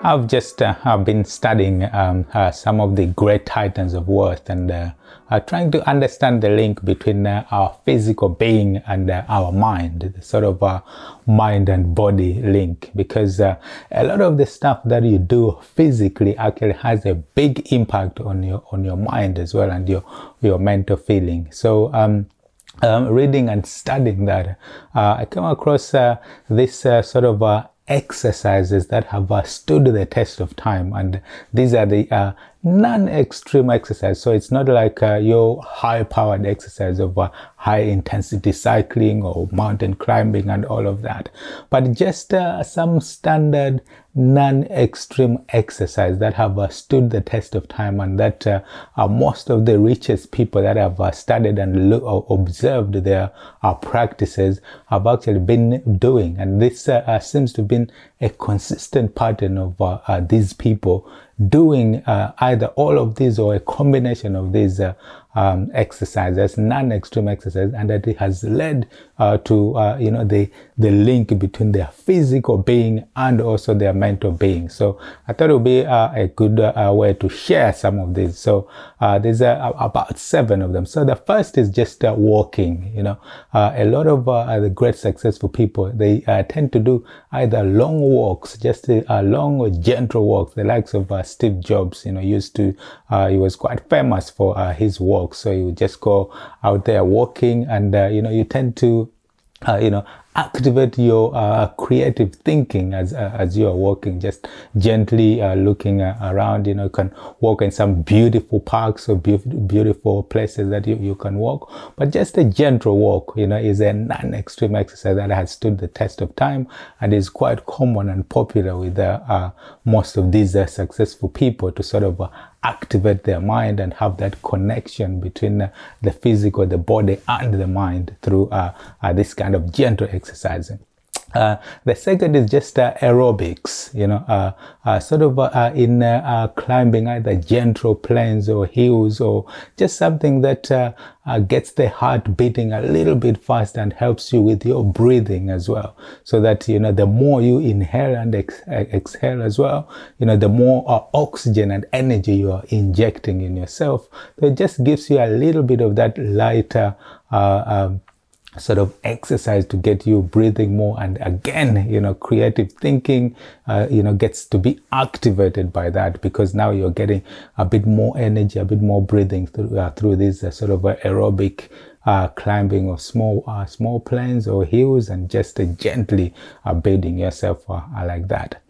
I've just uh, I've been studying um, uh, some of the great titans of worth and uh, uh trying to understand the link between uh, our physical being and uh, our mind, the sort of mind and body link, because a lot of the stuff that you do physically actually has a big impact on your on your mind as well and your your mental feeling. So. Um, um, reading and studying that, I came across this sort of exercises that have uh, stood the test of time. And these are the uh, non-extreme exercise. So it's not like uh, your high-powered exercise of uh, high intensity cycling or mountain climbing and all of that but just uh, some standard non-extreme exercise that have uh, stood the test of time and that uh, most of the richest people that have uh, studied and lo- observed their practices have actually been doing. And this seems to have been a consistent pattern of uh, these people doing either all of these or a combination of these um, exercises, non-extreme exercise, and that it has led uh, to uh, you know the the link between their physical being and also their mental being. So I thought it would be uh, a good uh, way to share some of these. So uh, there's uh, about seven of them. So the first is just walking. You know, a lot of the great successful people they tend to do either long walks, just a long or gentle walks. The likes of Steve Jobs, you know, used to he was quite famous for his walk walk. So you would just go out there walking and, you know, you tend to, uh, you know, activate your uh, creative thinking as uh, as you are walking just gently uh, looking uh, around you know you can walk in some beautiful parks or be- beautiful places that you, you can walk. But just a gentle walk you know is a non-extreme exercise that has stood the test of time and is quite common and popular with uh, most of these successful people to sort of activate their mind and have that connection between uh, the physical, the body, and the mind through uh, uh, this kind of gentle exercising. Uh, the second is just uh, aerobics, you know, uh, uh sort of uh, in uh, climbing either gentle plains or hills or just something that gets the heart beating a little bit fast and helps you with your breathing as well. So that, you know, the more you inhale and ex- exhale as well, you know, the more oxygen and energy you are injecting in yourself. So it just gives you a little bit of that lighter, um, sort of exercise to get you breathing more and again you know creative thinking uh, you know gets to be activated by that because now you're getting a bit more energy a bit more breathing through uh, through this uh, sort of aerobic uh, climbing of small uh, small plains or hills and just gently uh, bathing yourself like that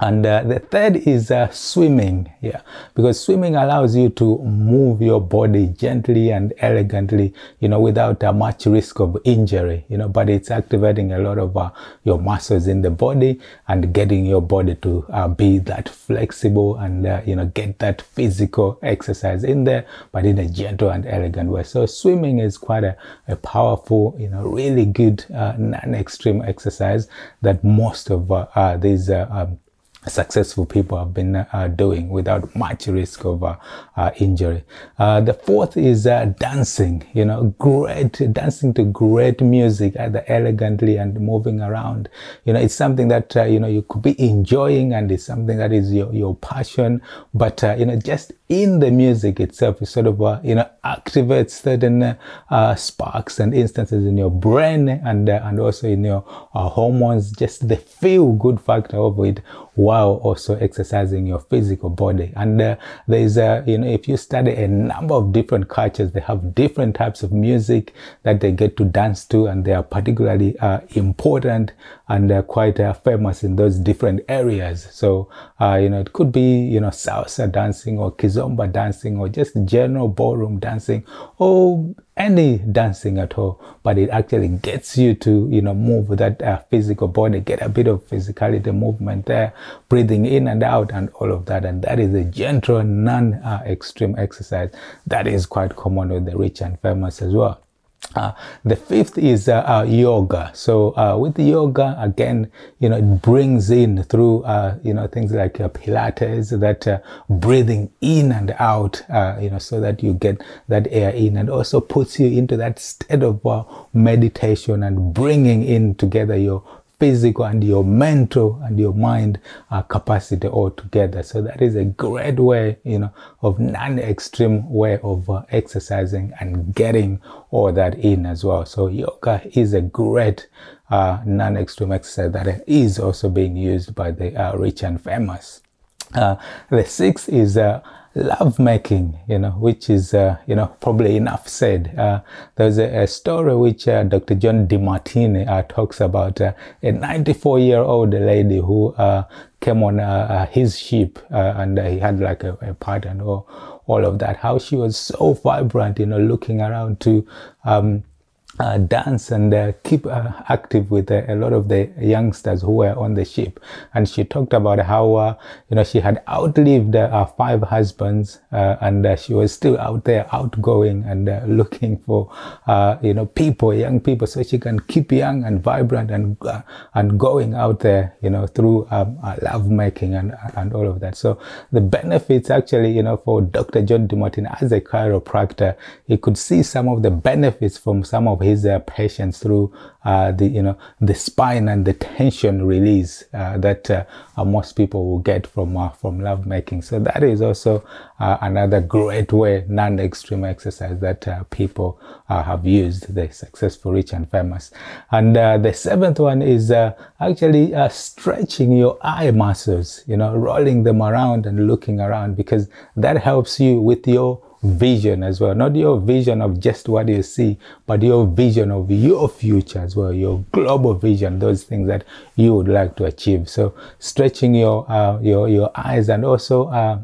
and uh, the third is uh, swimming yeah. Because swimming allows you to move your body gently and elegantly you know without uh, much risk of injury you know. But it's activating a lot of uh, your muscles in the body and getting your body to uh, be that flexible and uh, you know get that physical exercise in there but in a gentle and elegant way. So swimming is quite a, a powerful you know really good non-extreme exercise that most of these um, successful people have been uh, doing without much risk of uh, uh, injury. Uh, the fourth is uh, dancing, you know, great, dancing to great music, either elegantly and moving around. You know, it's something that, uh, you know, you could be enjoying and it's something that is your, your passion, but, you know, just in the music itself, it sort of, you know, activates certain sparks and instances in your brain and, and also in your hormones, just the feel good factor of it while also exercising your physical body. And uh, there is a, you know, if you study a number of different cultures, they have different types of music that they get to dance to, and they are particularly uh, important and uh, quite famous in those different areas. So, uh, you know, it could be, you know, salsa dancing or kizomba dancing or just general ballroom dancing or any dancing at all, but it actually gets you to, you know, move that uh, physical body, get a bit of physicality movement there, breathing in and out and all of that. And that is a gentle, non-extreme exercise that is quite common with the rich and famous as well. Uh, the fifth is uh, uh, yoga. So uh, with yoga, again, you know, it brings in through, uh, you know, things like uh, Pilates, that breathing in and out, you know, so that you get that air in and also puts you into that state of meditation and bringing in together your physical and your mental and your mind uh, capacity all together. So that is a great way, you know, of non-extreme way of uh, exercising and getting all that in as well. So yoga is a great uh, non-extreme exercise that is also being used by the uh, rich and famous. Uh, the sixth is uh, love making, you know, which is, uh, you know, probably enough said. Uh, there's a, a, story which uh, Dr. John Demartini uh, talks about uh, a 94 year old lady who uh, came on his ship and he had like a, a part and all, all of that. How she was so vibrant, you know, looking around to, um, uh, dance and uh, keep uh, active with uh, a lot of the youngsters who were on the ship. And she talked about how, uh, you know, she had outlived uh, five husbands and she was still out there outgoing and looking for, you know, people, young people, so she can keep young and vibrant and, and going out there, you know, through um, love making and, and all of that. So the benefits actually, you know, for Dr. John Demartini as a chiropractor, he could see some of the benefits from some of his uh, patients through uh, the you know the spine and the tension release uh, that uh, uh, most people will get from uh, from love making. So that is also another great way non-extreme exercise that people have used. The successful, rich, and famous. And the seventh one is actually stretching your eye muscles. You know, rolling them around and looking around because that helps you with your vision as well. Not your vision of just what you see, but your vision of your future as well, your global vision, those things that you would like to achieve. So stretching your, uh, your, your eyes and also, uh,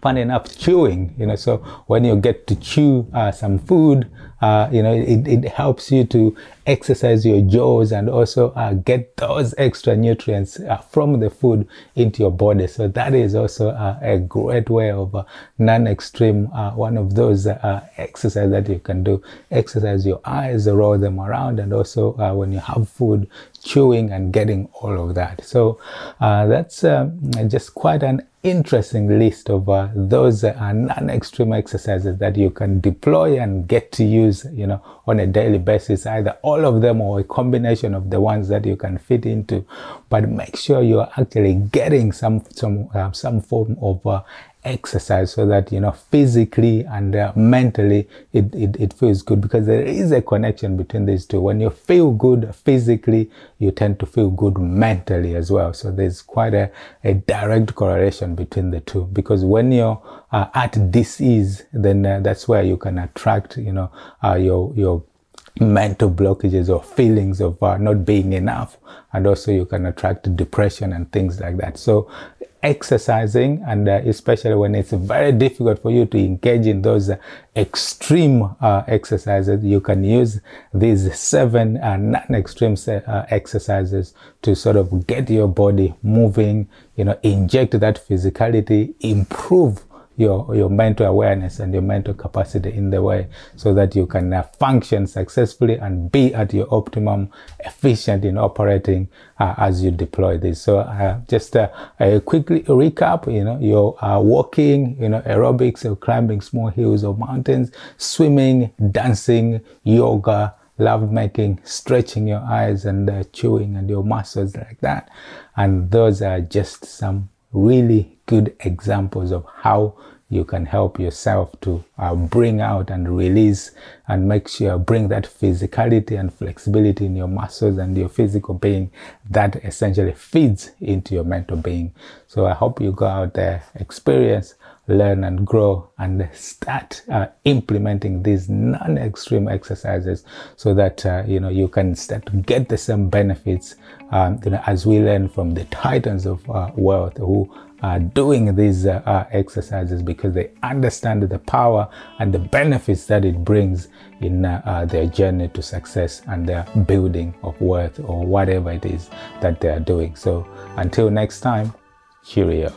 fun enough chewing you know so when you get to chew uh, some food uh, you know it, it helps you to exercise your jaws and also uh, get those extra nutrients uh, from the food into your body. So that is also uh, a great way of uh, non-extreme one of those exercise that you can do. Exercise your eyes roll them around and also when you have food chewing and getting all of that. So that's um, just quite an interesting list of uh, those uh, non-extreme exercises that you can deploy and get to use you know on a daily basis either all of them or a combination of the ones that you can fit into but make sure you're actually getting some some uh, some form of uh, exercise so that you know physically and uh, mentally it, it, it feels good. Because there is a connection between these two. When you feel good physically you tend to feel good mentally as well. So there's quite a, a direct correlation between the two. Because when you're uh, at disease then uh, that's where you can attract you know uh, your your mental blockages or feelings of uh, not being enough. And also you can attract depression and things like that. So exercising and uh, especially when it's very difficult for you to engage in those uh, extreme uh, exercises you can use these seven uh, non-extreme uh, exercises to sort of get your body moving you know inject that physicality improve your, your mental awareness and your mental capacity in the way so that you can uh, function successfully and be at your optimum efficient in operating uh, as you deploy this. So uh, just uh, a quickly recap, you know, you're uh, walking, you know, aerobics, or climbing small hills or mountains, swimming, dancing, yoga, love making, stretching your eyes and uh, chewing and your muscles like that. And those are just some really good examples of how you can help yourself to uh, bring out and release and make sure bring that physicality and flexibility in your muscles and your physical being that essentially feeds into your mental being. So I hope you go out there, experience, learn and grow and start uh, implementing these non-extreme exercises so that uh, you know you can start to get the same benefits um, you know, as we learn from the titans of uh, wealth who are doing these uh, uh, exercises because they understand the power and the benefits that it brings in uh, their journey to success and their building of worth or whatever it is that they are doing. So until next time, cheerio.